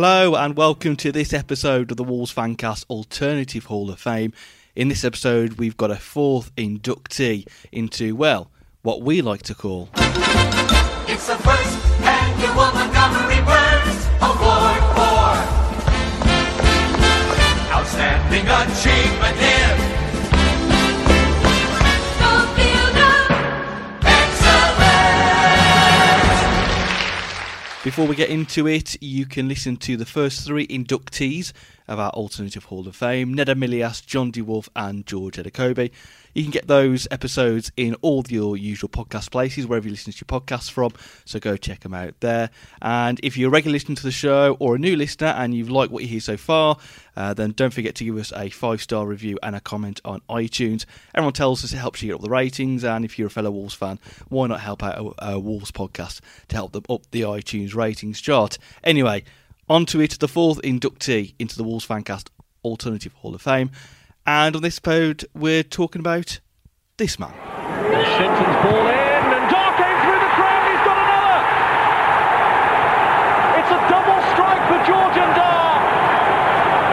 Hello and welcome to this episode of the Wolves Fancast Alternative Hall of Fame. In this episode, we've got a fourth inductee into, well, what we like to call. It's the first annual Montgomery Burns Award for Outstanding Achievement in Before we get into it, you can listen to the first three inductees of our Alternative Hall of Fame Nenad Milijas, John DeWolf, and George Elokobi. You can get those episodes in all your usual podcast places, wherever you listen to your podcasts from. So go check them out there. And if you're a regular listener to the show or a new listener and you've liked what you hear so far, uh, then don't forget to give us a five star review and a comment on iTunes. Everyone tells us it helps you get up the ratings, and if you're a fellow Wolves fan, why not help out a, a Wolves podcast to help them up the iTunes ratings chart? Anyway, on to it, the fourth inductee into the Wolves Fancast Alternative Hall of Fame. And on this pod, we're talking about this man. Shinton's ball in, and Dar came through the crowd. He's got another. It's a double strike for George Ndah.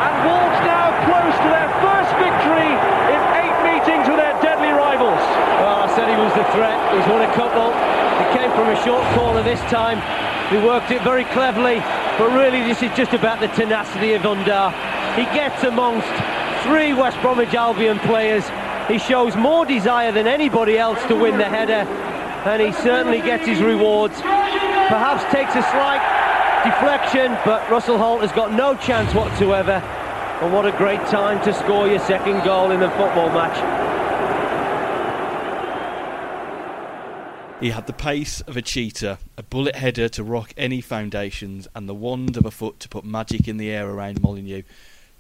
And Wolves now close to their first victory in eight meetings with their deadly rivals. Well, I said he was the threat. He's won a couple. He came from a short corner this time. He worked it very cleverly, but really this is just about the tenacity of Ndah. He gets amongst three West Bromwich Albion players. He shows more desire than anybody else to win the header, and he certainly gets his rewards. Perhaps takes a slight deflection, but Russell Hoult has got no chance whatsoever. And what a great time to score your second goal in a football match. He had the pace of a cheetah, a bullet header to rock any foundations, and the wand of a foot to put magic in the air around Molineux.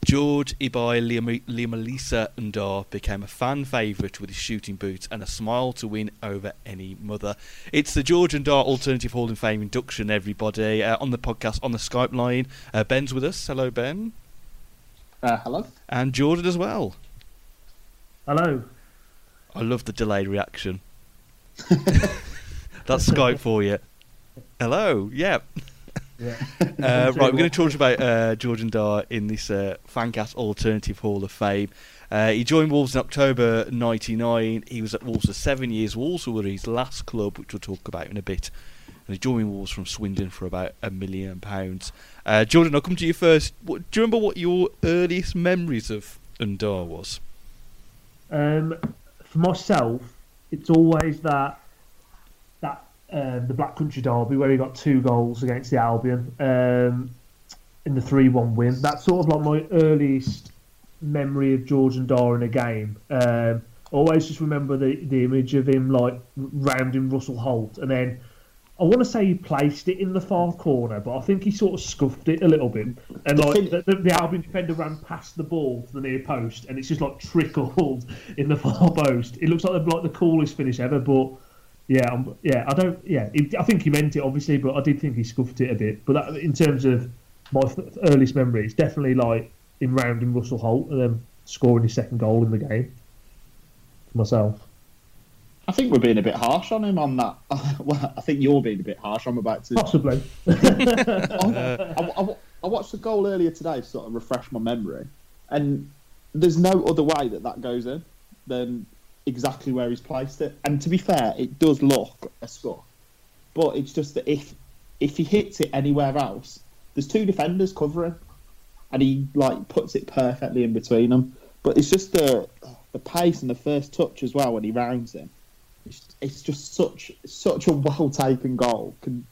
George Ibai Liamalisa Ndah became a fan favourite with his shooting boots and a smile to win over any mother. It's the George Ndah Alternative Hall of Fame induction, everybody. Uh, on the podcast, on the Skype line, uh, Ben's with us. Hello, Ben. Uh, hello. And Jordan as well. Hello. I love the delayed reaction. That's Skype for you. Hello. Yeah. Yeah. Uh, right, we're going to talk about uh, George Ndah in this uh, Fancast Alternative Hall of Fame. Uh, he joined Wolves in October '99. He was at Wolves for seven years. Wolves were his last club, which we'll talk about in a bit. And he joined Wolves from Swindon for about a million pounds. Uh, Jordan, I'll come to you first. What, do you remember what your earliest memories of Ndah was? Um, for myself, it's always that that um, the Black Country Derby where he got two goals against the Albion um, in the three-one win. That's sort of like my earliest memory of George Ndah in a game. Um, always just remember the the image of him like rounding Russell Hoult, and then I want to say he placed it in the far corner, but I think he sort of scuffed it a little bit, and like the, the, the Albion defender ran past the ball to the near post, and it's just like trickled in the far post. It looks like the, like the coolest finish ever, but yeah, um, yeah, I don't, yeah, I think he meant it obviously, but I did think he scuffed it a bit. But that, in terms of my earliest memory is definitely like him rounding Russell Hoult and then scoring his second goal in the game. For myself. I think we're being a bit harsh on him on that. well, I think you're being a bit harsh. I'm about to. Possibly. I, I- I watched the goal earlier today to sort of refresh my memory, and there's no other way that that goes in than exactly where he's placed it. And to be fair, it does look a score, but it's just that if if he hits it anywhere else, there's two defenders covering, and he like puts it perfectly in between them. But it's just the the pace and the first touch as well when he rounds him. It's, it's just such such a well taken goal. Can,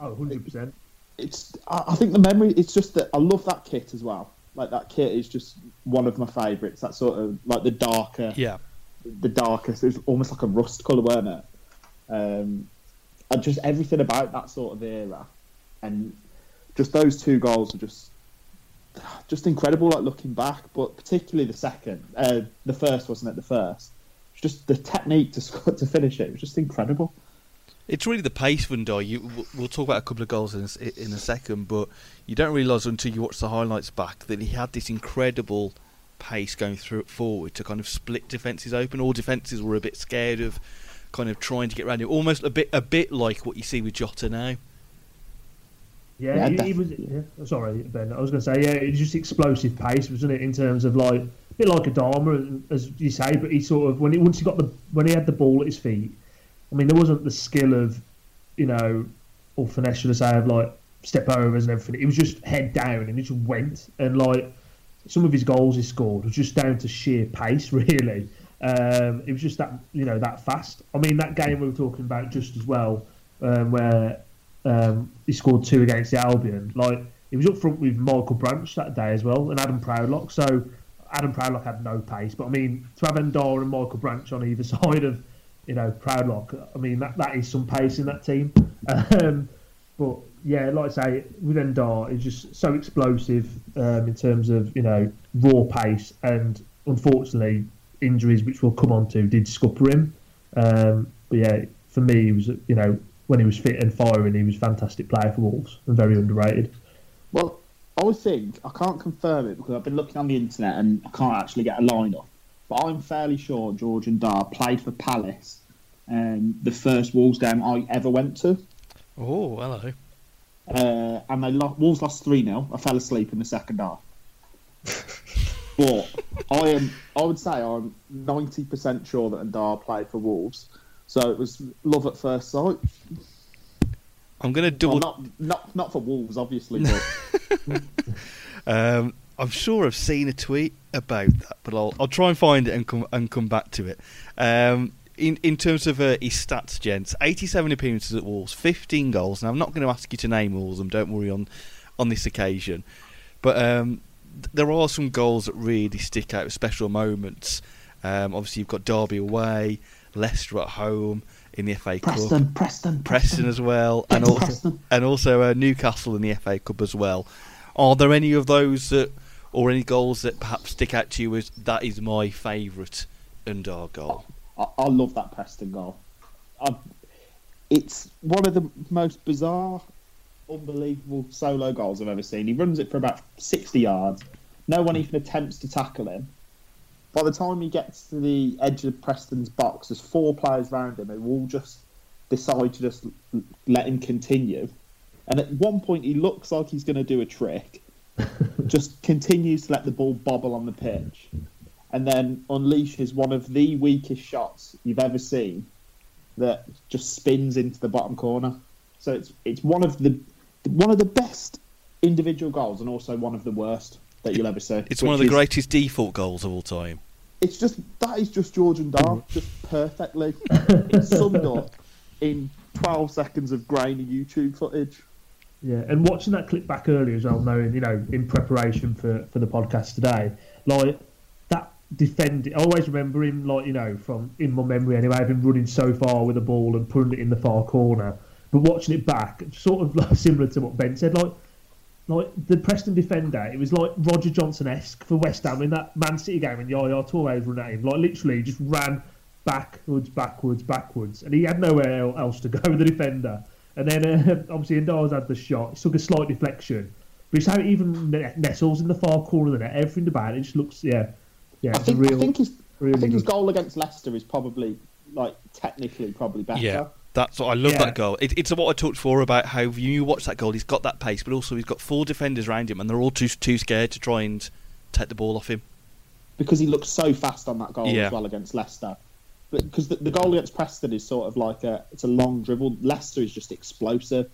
Oh, 100%. it's I, I think the memory it's just that I love that kit as well. Like that kit is just one of my favourites. That sort of like the darker, Yeah. The darkest. It was almost like a rust colour, weren't it? Um, and just everything about that sort of era, and just those two goals are just just incredible. Like looking back, but particularly the second, uh, the first wasn't it? The first, just the technique to score, to finish it was just incredible. It's really the pace, Vundar. You, we'll talk about a couple of goals in in a second, but you don't realise until you watch the highlights back that he had this incredible pace going through it forward to kind of split defences open. All defences were a bit scared of kind of trying to get around him, almost a bit a bit like what you see with Jota now. Yeah, Yeah, he, he was. Yeah, sorry, Ben. I was going to say, yeah, it was just explosive pace, wasn't it? In terms of like a bit like a Dharma, as you say, but he sort of when he once he got the when he had the ball at his feet. I mean, there wasn't the skill of, you know, or finesse, should I say, of like step overs and everything. It was just head down and it just went. And like some of his goals he scored was just down to sheer pace, really. Um, it was just that you know that fast. I mean, that game we were talking about just as well, um, where um, he scored two against the Albion. Like he was up front with Michael Branch that day as well, and Adam Proudlock. So Adam Proudlock had no pace, but I mean to have Ndah and Michael Branch on either side of you know Proudlock, I mean that that is some pace in that team. Um, but yeah, like I say, with Ndah, it's just so explosive um, in terms of you know raw pace, and unfortunately injuries, which we'll come on to, did scupper him. Um, but yeah, for me, he was you know when he was fit and firing, he was a fantastic player for Wolves and very underrated. Well, I would think I can't confirm it because I've been looking on the internet and I can't actually get a line up. But I'm fairly sure George Ndah played for Palace, um, the first Wolves game I ever went to, Oh, hello. Uh, and they lo- Wolves lost three 0 I fell asleep in the second half. but I am, I would say I'm ninety percent sure that Ndah played for Wolves, so it was love at first sight. I'm going to Well, double. not not not for Wolves, obviously, but Um, I'm sure I've seen a tweet about that, but I'll I'll try and find it and come and come back to it. Um, in in terms of uh, his stats, gents, 87 appearances at Wolves, 15 goals. Now I'm not going to ask you to name all of them. Don't worry on on this occasion, but um, th- there are some goals that really stick out, special moments. Um, obviously, you've got Derby away, Leicester at home in the FA Cup. Preston, Preston, Preston as well, and also, Preston. and also uh, Newcastle in the FA Cup as well. Are there any of those that, or any goals that perhaps stick out to you as that is my favourite Ndah goal? I, I love that Preston goal. I, it's one of the most bizarre, unbelievable solo goals I've ever seen. He runs it for about 60 yards. No one even attempts to tackle him. By the time he gets to the edge of Preston's box, there's four players around him who all just decide to just let him continue. And at one point, he looks like he's going to do a trick, just continues to let the ball bobble on the pitch and then unleashes one of the weakest shots you've ever seen that just spins into the bottom corner. So it's it's one of the one of the best individual goals and also one of the worst that you'll ever see. It's one of the is- greatest default goals of all time. It's just that is just George Ndah mm. just perfectly. it's summed up in 12 seconds of grainy YouTube footage. Yeah, and watching that clip back earlier as well, knowing you know in preparation for for the podcast today, like that defend. I always remember him like you know from in my memory anyway, having running so far with the ball and putting it in the far corner. But watching it back, sort of like similar to what Ben said, like like the Preston defender, it was like Roger Johnson esque for West Ham in that Man City game when Yaya Toure run at him. Like literally, just ran backwards, backwards, backwards, and he had nowhere el- else to go. The defender, and then uh, obviously Ndah's had the shot. He took a slight deflection, But it's how even Ne- Nestles in the far corner of the net, everything about it just looks, yeah, yeah, I think, real, I think his really I think his goal against Leicester is probably like technically probably better. Yeah, that's what I love Yeah. that goal. It, it's what I talked for about how you watch that goal. He's got that pace, but also he's got four defenders around him, and they're all too too scared to try and take the ball off him. because he looks so fast on that goal Yeah. as well against Leicester. But because the, the goal against Preston is sort of like a it's a long dribble. Leicester is just explosive,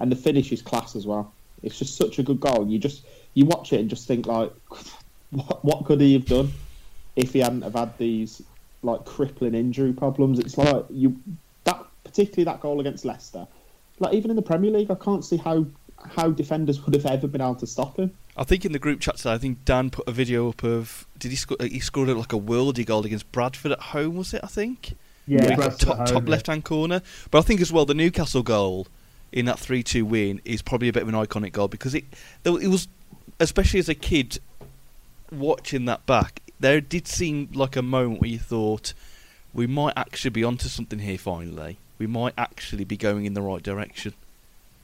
and the finish is class as well. It's just such a good goal. You just you watch it and just think like, what, what could he have done if he hadn't have had these like crippling injury problems? It's like you that particularly that goal against Leicester. Like even in the Premier League, I can't see how how defenders would have ever been able to stop him. I think in the group chat today, I think Dan put a video up of did he score? He scored like a worldy goal against Bradford at home, was it? I think. yeah, Where he got Bradford top at top yeah. left hand corner. But I think as well the Newcastle goal in that three two win is probably a bit of an iconic goal because it it was especially as a kid watching that back, there did seem like a moment where you thought we might actually be onto something here finally. We might actually be going in the right direction.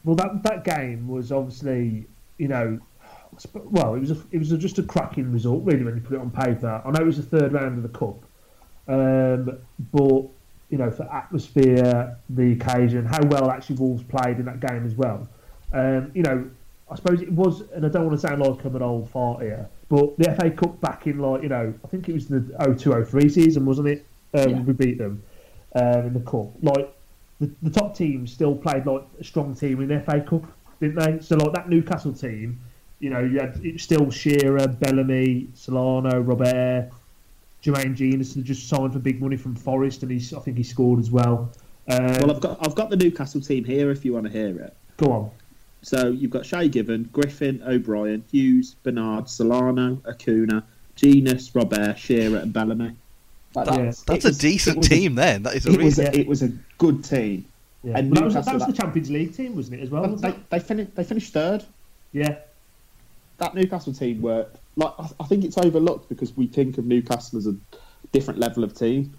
Well, that that game was obviously, you know, well, it was a, it was a, just a cracking result, really, when you put it on paper. I know it was the third round of the cup, um, but you know, for atmosphere, the occasion, how well actually Wolves played in that game as well. Um, you know, I suppose it was, and I don't want to sound like I'm an old fart here, but the FA Cup back in like you know, I think it was the 02-03 season, wasn't it? Um, Yeah. We beat them um, in the cup. Like the, the top team still played like a strong team in the FA Cup, didn't they? So like that Newcastle team, you know, you had it still Shearer, Bellamy, Solano, Robert, Jermaine Jenas had just signed for big money from Forest, and he's I think he scored as well. Um, Well, I've got I've got the Newcastle team here if you want to hear it. go on. So you've got Shay Given, Griffin, O'Brien, Hughes, Bernard, Solano, Acuna, Jenas, Robert, Shearer, and Bellamy. Like, That- that's- That's it a decent it was a- team then. That is a It really was, a, it was a good team. Yeah. And But that was, that was the Champions League team, wasn't it as well? They they, fin- they finished third. Yeah, That Newcastle team were like I, I think it's overlooked because we think of Newcastle as a different level of team,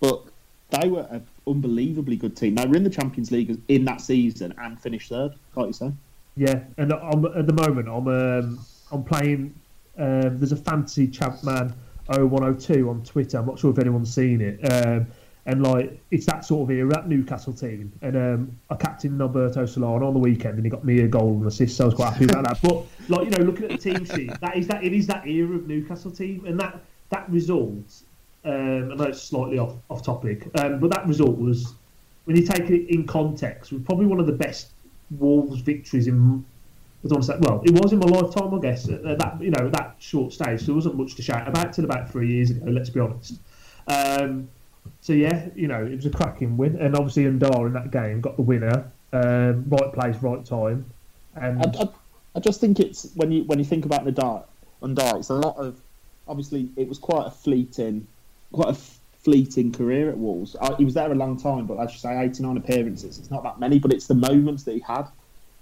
but they were an unbelievably good team. They were in the Champions League in that season and finished third, like you say. Yeah. And I'm, at the moment, I'm um, I'm playing. Um, there's a fantasy champ man 0102 on Twitter. I'm not sure if anyone's seen it. Um, and like it's that sort of era, that Newcastle team. And um, I captained Nolberto Solano on the weekend, and he got me a goal and assist. So I was quite happy about that. But like you know, looking at the team sheet, that is that it is that era of Newcastle team, and that that result. Um, I know it's slightly off off topic, um, but that result was when you take it in context, was probably one of the best Wolves victories in. I don't want to say, well, it was in my lifetime, I guess. At, at that you know at that short stage, so there wasn't much to shout about till about three years ago. Let's be honest. Um, so yeah, you know, it was a cracking win, and obviously Ndah in that game got the winner. Um, right place, right time, and I, I, I just think it's when you when you think about the dark Ndah, it's a lot of obviously it was quite a fleeting, quite a fleeting career at Wolves. Uh, he was there a long time, but as you say, eighty nine appearances. It's not that many, but it's the moments that he had.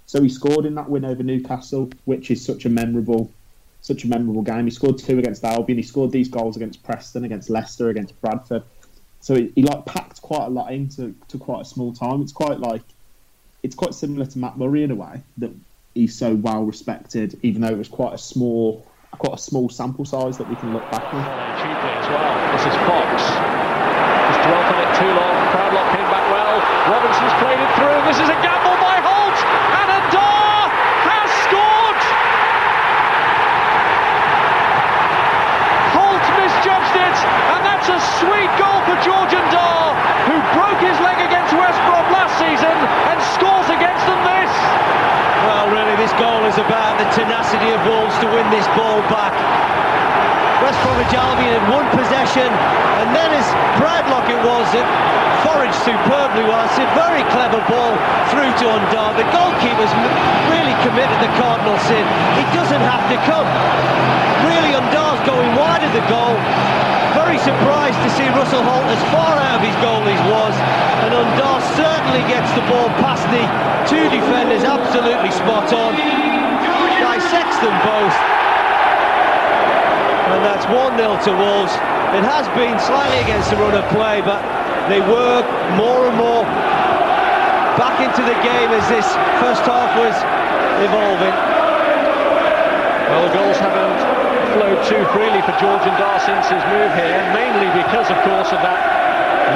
So he scored in that win over Newcastle, which is such a memorable, such a memorable game. He scored two against Albion. He scored these goals against Preston, against Leicester, against Bradford. So he, he like packed quite a lot into to quite a small time. It's quite like it's quite similar to Matt Murray in a way that he's so well respected, even though it was quite a small, quite a small sample size that we can look back on. cheaply as well. This is Fox. Just dwelt on it too long. Proudlock came back well. Robinson's played it through. This is a gamble by Hoult. And Ndah has scored. Hoult misjudged it. And that's a sweet goal for George Ndah, who broke his leg against West Brom last season and scores against them this. Well, really, this goal is about the tenacity of Wolves to win this ball back. West Bromwich Albion had one possession, and then as Proudlock it was that foraged superbly. It's a very clever ball through to Ndah. The goalkeeper's really committed the cardinal sin. It doesn't have to come. Really, Ndah's going wide of the goal. Very surprised to see Russell Hoult as far out of his goal as was, and Ndah certainly gets the ball past the two defenders, absolutely spot on. Dissects them both. And that's 1 0 to Wolves. It has been slightly against the run of play, but they work more and more back into the game as this first half was evolving. Well, the goals haven't flowed too freely for George Ndah since his move here, mainly because, of course, of that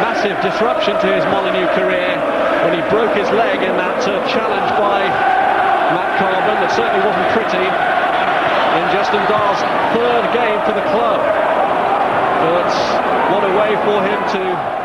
massive disruption to his Molineux career when he broke his leg in that uh, challenge by Matt Carbon that certainly wasn't pretty in Justin Dar's third game for the club. But what a way for him to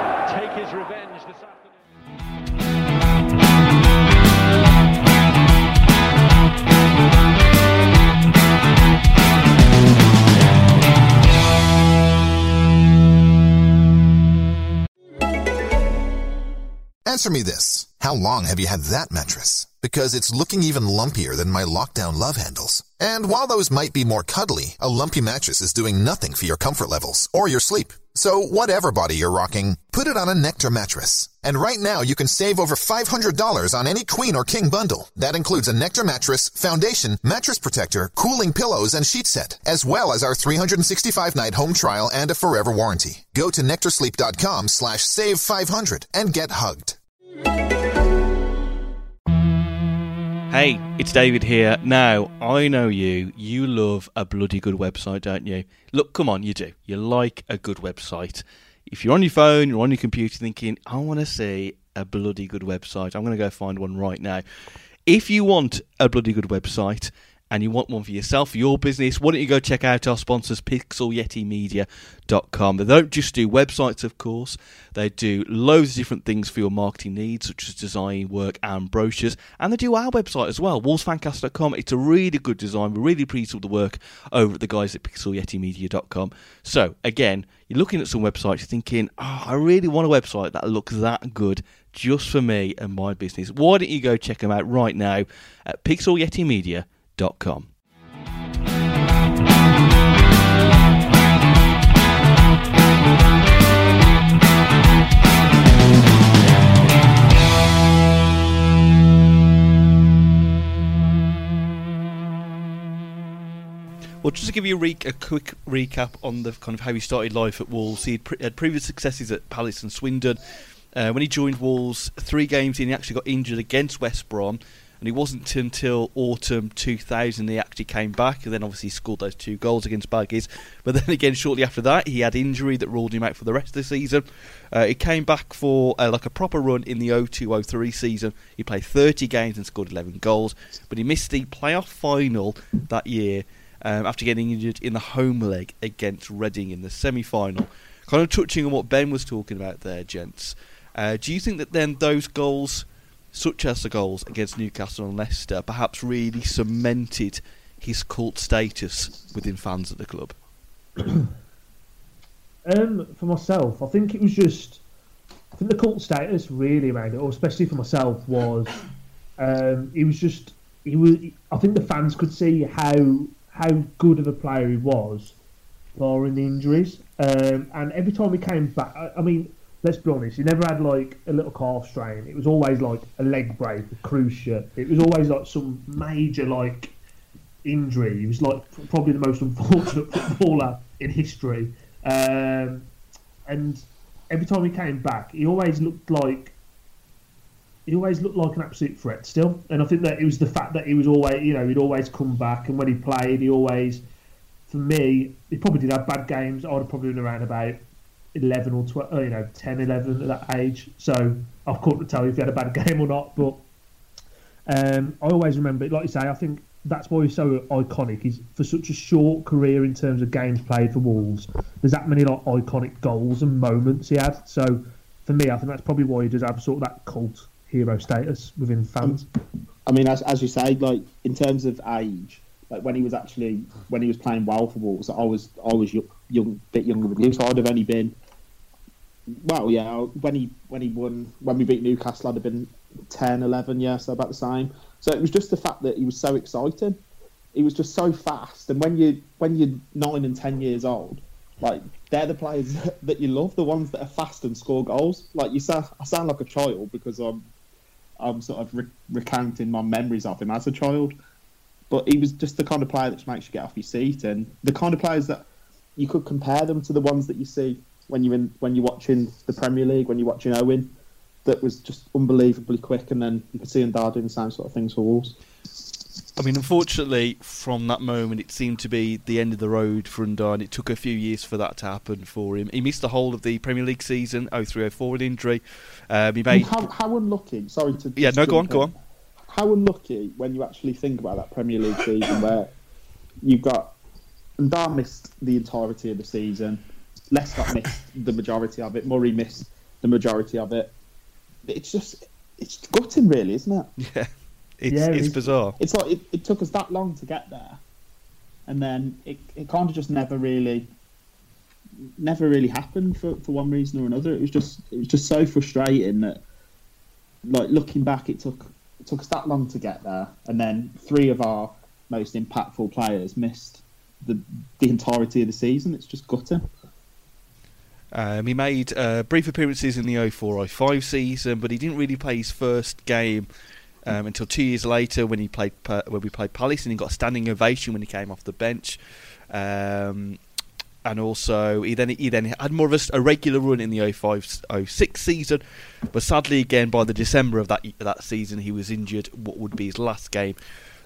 Answer me this. How long have you had that mattress? Because it's looking even lumpier than my lockdown love handles. And while those might be more cuddly, a lumpy mattress is doing nothing for your comfort levels or your sleep. So whatever body you're rocking, put it on a Nectar mattress. And right now you can save over $500 on any queen or king bundle. That includes a Nectar mattress, foundation, mattress protector, cooling pillows, and sheet set, as well as our 365 night home trial and a forever warranty. Go to nectarsleep.com slash save 500 and get hugged. Hey, it's David here. Now, I know you. You love a bloody good website, don't you? Look, come on, you do. You like a good website. If you're on your phone, you're on your computer thinking, I want to see a bloody good website, I'm going to go find one right now. If you want a bloody good website, and you want one for yourself, for your business, why don't you go check out our sponsors, pixelyetimedia.com. They don't just do websites, of course, they do loads of different things for your marketing needs, such as design work and brochures, and they do our website as well, wolvesfancast.com. It's a really good design. We're really pleased with the work over at the guys at pixelyetimedia.com. So, again, you're looking at some websites, you're thinking, oh, I really want a website that looks that good just for me and my business. Why don't you go check them out right now at pixelyetimedia.com? Well, just to give you a, re- a quick recap on the kind of how he started life at Wolves, he had, pre- had previous successes at Palace and Swindon. Uh, when he joined Wolves, three games in, he actually got injured against West Brom and it wasn't until autumn 2000 he actually came back. And then obviously scored those two goals against Baggies but then again shortly after that he had injury that ruled him out for the rest of the season. Uh, he came back for uh, like a proper run in the 02-03 season. He played 30 games and scored 11 goals. But he missed the playoff final that year um, after getting injured in the home leg against Reading in the semi-final. Kind of touching on what Ben was talking about there gents. Uh, do you think that then those goals such as the goals against Newcastle and Leicester, perhaps really cemented his cult status within fans of the club? Um, for myself, I think it was just. I think the cult status really around it, or especially for myself, was um, he was just he was. I think the fans could see how how good of a player he was, barring the injuries. Um, and every time he came back, I, I mean, let's be honest, he never had like a little calf strain. It was always like a leg break, a cruciate. It was always like some major like injury. He was like probably the most unfortunate footballer in history. Um, and every time he came back, he always looked like he always looked like an absolute threat still. And I think that it was the fact that he was always, you know, he'd always come back, and when he played, he always, for me, he probably did have bad games. I'd have probably been around about 11 or 12, you know, 10, 11 at that age. So I couldn't tell you if he had a bad game or not. But um, I always remember, like you say, I think that's why he's so iconic. He's for such a short career in terms of games played for Wolves. There's that many like iconic goals and moments he had. So for me, I think that's probably why he does have sort of that cult hero status within fans. I mean, as, as you say, like in terms of age, like when he was actually when he was playing well for Wolves, I was I was young, bit younger than you, so I'd have only been. Well, yeah, when he when he won when we beat Newcastle, I'd have been 10, 11, yeah, so about the same. So it was just the fact that he was so exciting. He was just so fast, and when you when you're nine and ten years old, like they're the players that you love, the ones that are fast and score goals. Like you sound, I sound like a child because I'm I'm sort of re- recounting my memories of him as a child. But he was just the kind of player that makes you get off your seat, and the kind of players that you could compare them to the ones that you see when you're in when you're watching the Premier League, when you're watching Owen. That was just unbelievably quick, and then you could see him doing the same sort of things for Wolves. I mean, unfortunately, from that moment, it seemed to be the end of the road for Ndah, and it took a few years for that to happen for him. He missed the whole of the Premier League season, 03-04 with injury. Um, he made How, how unlucky? Sorry to. yeah, no, go on, jump go on. How unlucky when you actually think about that Premier League season where you've got Ndah missed the entirety of the season, Lescott missed the majority of it, Murray missed the majority of it. It's just it's gutting, really, isn't it? Yeah, it's Yeah, it's he's- bizarre. It's like it, it took us that long to get there, and then it, it kind of just never really, never really happened for, for one reason or another. It was just it was just so frustrating that, like looking back, it took it took us that long to get there, and then three of our most impactful players missed the the entirety of the season. It's just gutting. Um, he made uh, brief appearances in the 04-05 season, but he didn't really play his first game um, until two years later when he played when we played Palace, and he got a standing ovation when he came off the bench. Um, and also, he then he then had more of a regular run in the 05-06 season, but sadly, again by the December of that that season, he was injured. What would be his last game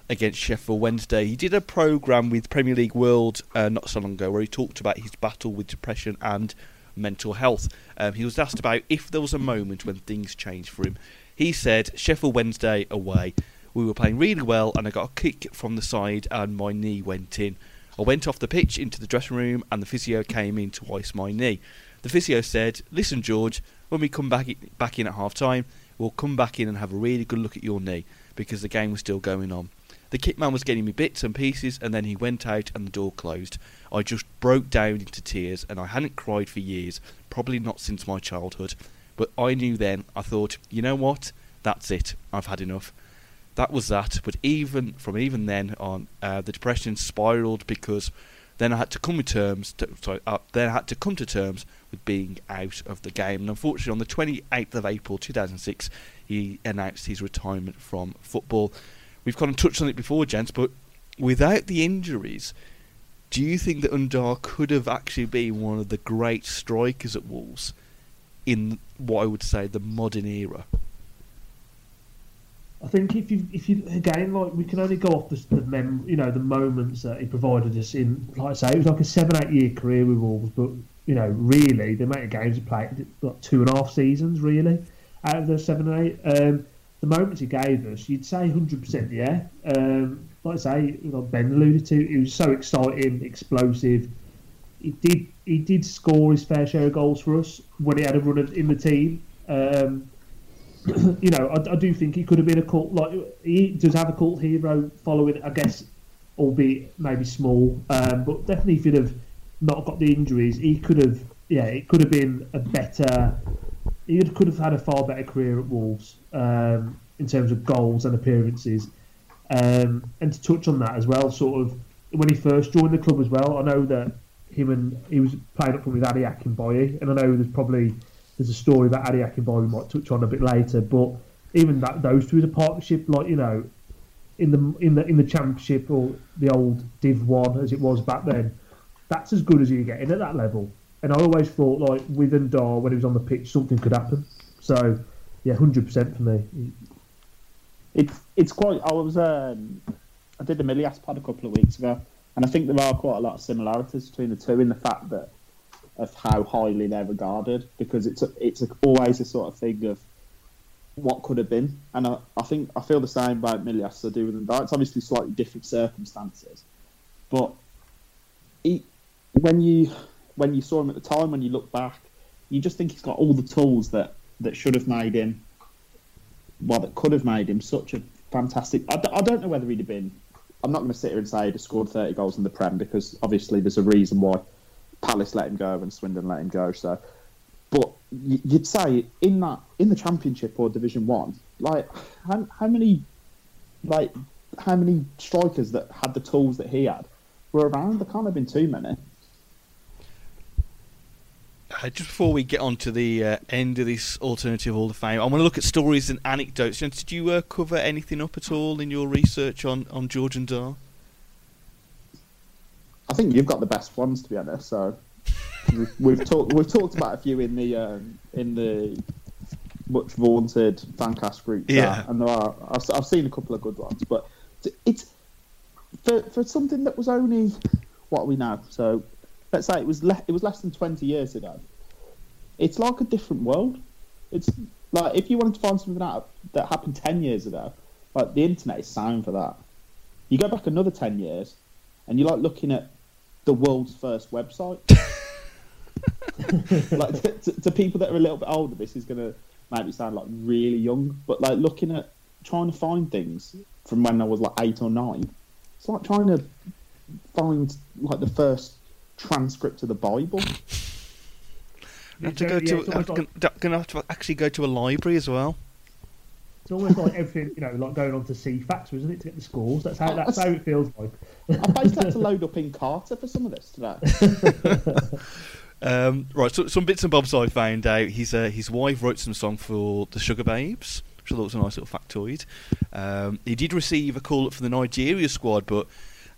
against Sheffield Wednesday. He did a program with Premier League World uh, not so long ago where he talked about his battle with depression and mental health. Um, he was asked about if there was a moment when things changed for him. He said, Sheffield Wednesday away. We were playing really well, and I got a kick from the side, and my knee went in. I went off the pitch into the dressing room, and the physio came in to ice my knee. The physio said, "Listen, George, when we come back back in at half time, we'll come back in and have a really good look at your knee because the game was still going on." The kit man was getting me bits and pieces, and then he went out and the door closed. I just broke down into tears, and I hadn't cried for years, probably not since my childhood. But I knew then, I thought, you know what? That's it. I've had enough. That was that. But even from even then on, uh, the depression spiraled because then I had to come with terms. To, sorry, uh, then I had to come to terms with being out of the game. And unfortunately, on the 28th of April 2006, he announced his retirement from football. We've kind of touched on it before, gents, but without the injuries, do you think that Ndah could have actually been one of the great strikers at Wolves in what I would say the modern era? I think if you if you again like we can only go off the, the mem you know the moments that he provided us in like I say it was like a seven eight year career with Wolves but you know really the amount of games he played like two and a half seasons really out of those seven eight um, the moments he gave us you'd say hundred percent yeah um, like I say like Ben alluded to he was so exciting explosive he did he did score his fair share of goals for us when he had a run of- in the team. Um, you know, I, I do think he could have been a cult. Like he does have a cult hero following, I guess, albeit maybe small. Um, but definitely, if he'd have not got the injuries, he could have. Yeah, it could have been a better. He could have had a far better career at Wolves um, in terms of goals and appearances. Um, and to touch on that as well, sort of when he first joined the club as well, I know that him and he was playing up front with Ade Akinbiyi, and I know there's probably there's a story about Ade Akinbiyi we might touch on a bit later, but even that those two as a partnership, like you know, in the in the in the championship or the old Div One as it was back then, that's as good as you get in at that level. And I always thought like with Ndah when he was on the pitch, something could happen. So yeah, hundred percent for me. It's it's quite. I was um, I did the Milijas pod a couple of weeks ago, and I think there are quite a lot of similarities between the two in the fact that of how highly they're regarded because it's a, it's a, always a sort of thing of what could have been, and I, I think I feel the same about Milijas as I do with Ndah. It's obviously slightly different circumstances, but he, when you when you saw him at the time, when you look back, you just think he's got all the tools that that should have made him well, that could have made him such a fantastic. I, don't know whether he'd have been. I'm not going to sit here and say he'd have scored 30 goals in the Prem because obviously there's a reason why Palace let him go and Swindon let him go. So, but you'd say in that in the Championship or Division One, like how, how many, like how many strikers that had the tools that he had were around? There can't have been too many. Uh, just before we get on to the uh, end of this alternative Hall of Fame, I want to look at stories and anecdotes. Did you uh, cover anything up at all in your research on, on George and Dar? I think you've got the best ones to be honest. So we've, we've talked we've talked about a few in the um, in the much vaunted fancast group. chat, Yeah. and there are I've, I've seen a couple of good ones, but it's for for something that was only what we now? So let's say it was le- it was less than twenty years ago. It's like a different world. It's like if you wanted to find something out that happened ten years ago, like the internet is sound for that. You go back another ten years, and you're like looking at the world's first website. like to, to, to people that are a little bit older, this is gonna make me sound like really young. But like looking at trying to find things from when I was like eight or nine, it's like trying to find like the first transcript of the Bible. I have to Yeah, go it's to. almost I'm like- going to have to actually go to a library as well. It's almost like everything, you know, like going on to Ceefax, isn't it, to get the scores? That's how that's how it feels like. I basically had to load up Encarta for some of this today. Um, right, so some bits and bobs I found out. His uh, his wife wrote some song for the Sugababes, which I thought was a nice little factoid. Um, he did receive a call up for the Nigeria squad, but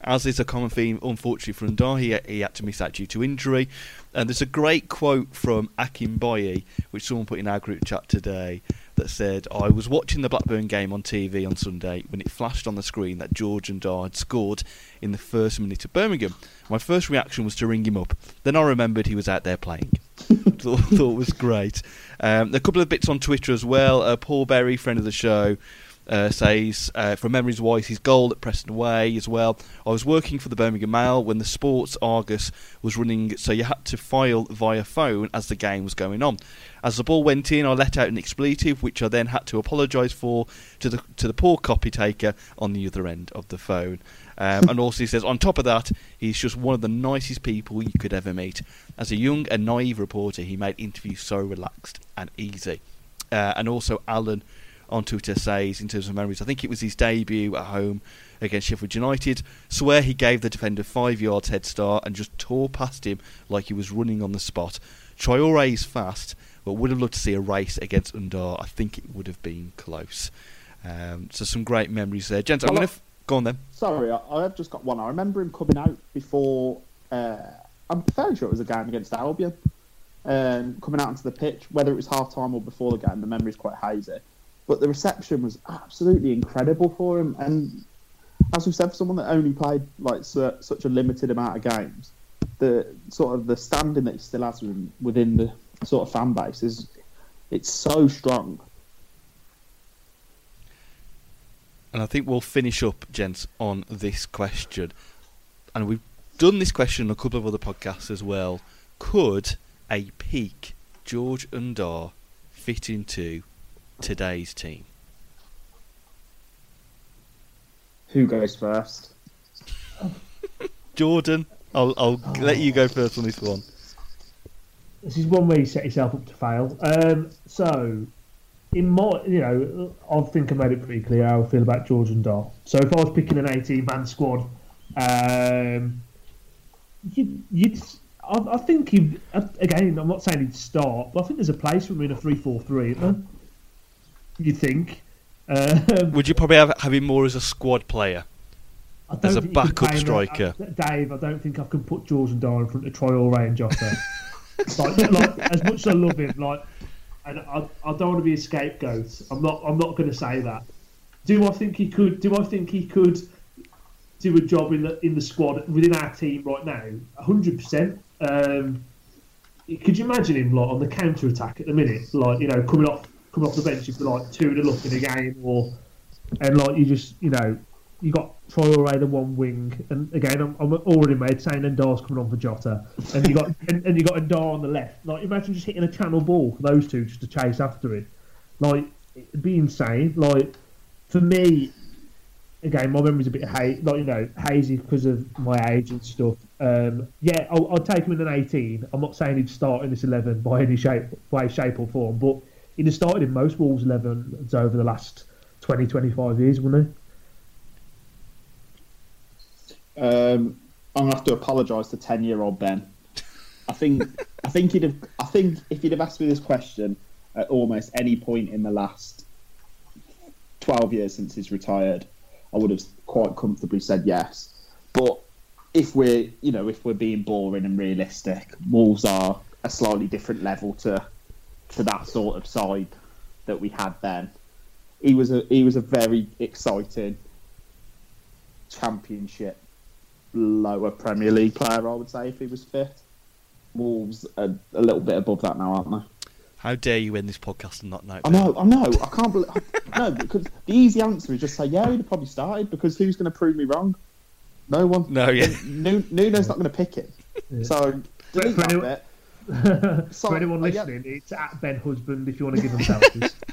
as is a common theme, unfortunately for Ndah, he, had to miss out due to injury. And there's a great quote from Akinbiyi, which someone put in our group chat today, that said, I was watching the Blackburn game on TV on Sunday when it flashed on the screen that George Ndah had scored in the first minute of Birmingham. My first reaction was to ring him up. Then I remembered he was out there playing. thought, thought was great. Um, a couple of bits on Twitter as well. Uh, Paul Berry, friend of the show, uh, says, uh, from memories wise, his goal at Preston Way as well. I was working for the Birmingham Mail when the Sports Argus was running, so you had to file via phone as the game was going on. As the ball went in, I let out an expletive, which I then had to apologise for to the to the poor copy taker on the other end of the phone. Um, and also, he says, on top of that, he's just one of the nicest people you could ever meet. As a young and naive reporter, he made interviews so relaxed and easy. Uh, and also, Alan on Twitter says, in terms of memories, I think it was his debut at home against Sheffield United. Swear he gave the defender five yards head start and just tore past him like he was running on the spot. Traore is fast, but would have loved to see a race against Ndah. I think it would have been close. Um, so some great memories there, gents. I'm Well, to f- go on then. Sorry, I, I have just got one. I remember him coming out before. Uh, I'm fairly sure it was a game against Albion. Um, coming out onto the pitch, whether it was half time or before the game, the memory's quite hazy. But the reception was absolutely incredible for him. And as we said, for someone that only played like su- such a limited amount of games, the sort of the standing that he still has within, the sort of fan base is it's so strong. And I think we'll finish up, gents, on this question. And we've done this question on a couple of other podcasts as well. Could a peak George Ndah fit into today's team? Who goes first? Jordan, I'll, I'll let you go first on this one. This is one way you set yourself up to fail. Um, so, in my, you know, I think I made it pretty clear how I feel about George Ndah. So, if I was picking an 18 man squad, um, you'd, you'd I, I think you again. I'm not saying he'd start, but I think there's a place for him in a 3 4 3, isn't there? You'd think. Um, Would you probably have, have him more as a squad player? I As a backup play striker. uh, Dave, I don't think I can put George Ndah in front of Traore and Jota. like, like, as much as I love him, like, and I, I don't want to be a scapegoat. I'm not. I'm not going to say that. Do I think he could? Do I think he could do a job in the in the squad within our team right now? hundred percent. Um, could you imagine him like on the counter attack at the minute, like you know coming off coming off the bench if you like two nil look in a game, or and like you just you know you got Traore the one wing, and again I'm, I'm already made saying Ndah's coming on for Jota, and you got and, and you got Ndah on the left. Like imagine just hitting a channel ball for those two just to chase after it. Like it'd be insane. Like for me, again my memory's a bit ha- like you know hazy because of my age and stuff. Um, yeah, I'll, I'll take him in an 18. I'm not saying he'd start in this 11 by any shape, way, shape or form, but he'd have started in most Wolves 11s over the last 20, 25 years, wouldn't he? Um, I'm gonna have to apologise to ten year old Ben. I think I think he'd have I think if he'd have asked me this question at almost any point in the last twelve years since he's retired, I would have quite comfortably said yes. But if we're you know, if we're being boring and realistic, Wolves are a slightly different level to to that sort of side that we had then. He was a he was a very exciting championship lower Premier League player, I would say, if he was fit. Wolves are a little bit above that now, aren't they? How dare you end this podcast and not know? I know, I know. I can't believe. I, no, because the easy answer is just say, yeah, he'd have probably started because who's going to prove me wrong? No one. No, yeah. Nuno's not going to pick him. So delete that bit. So, For anyone uh, yeah. listening, it's at Ben Husband if you want to give them selfies.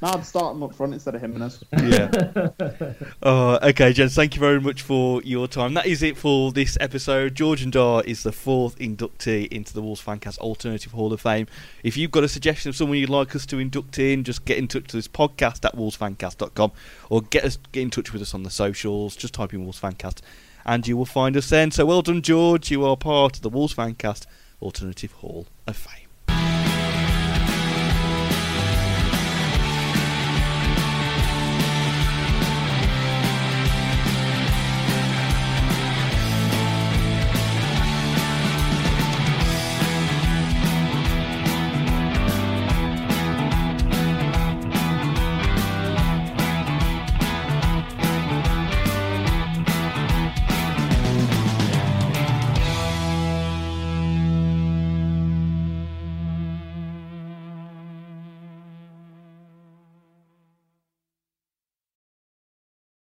No, I'd start him up front instead of Jimenez. yeah. Oh, okay, gents. Thank you very much for your time. That is it for this episode. George Ndah is the fourth inductee into the Wolves Fancast Alternative Hall of Fame. If you've got a suggestion of someone you'd like us to induct in, just get in touch to this podcast at wolvesfancast.com or get us get in touch with us on the socials. Just type in Wolves Fancast and you will find us then. So well done, George. You are part of the Wolves Fancast Alternative Hall of Fame.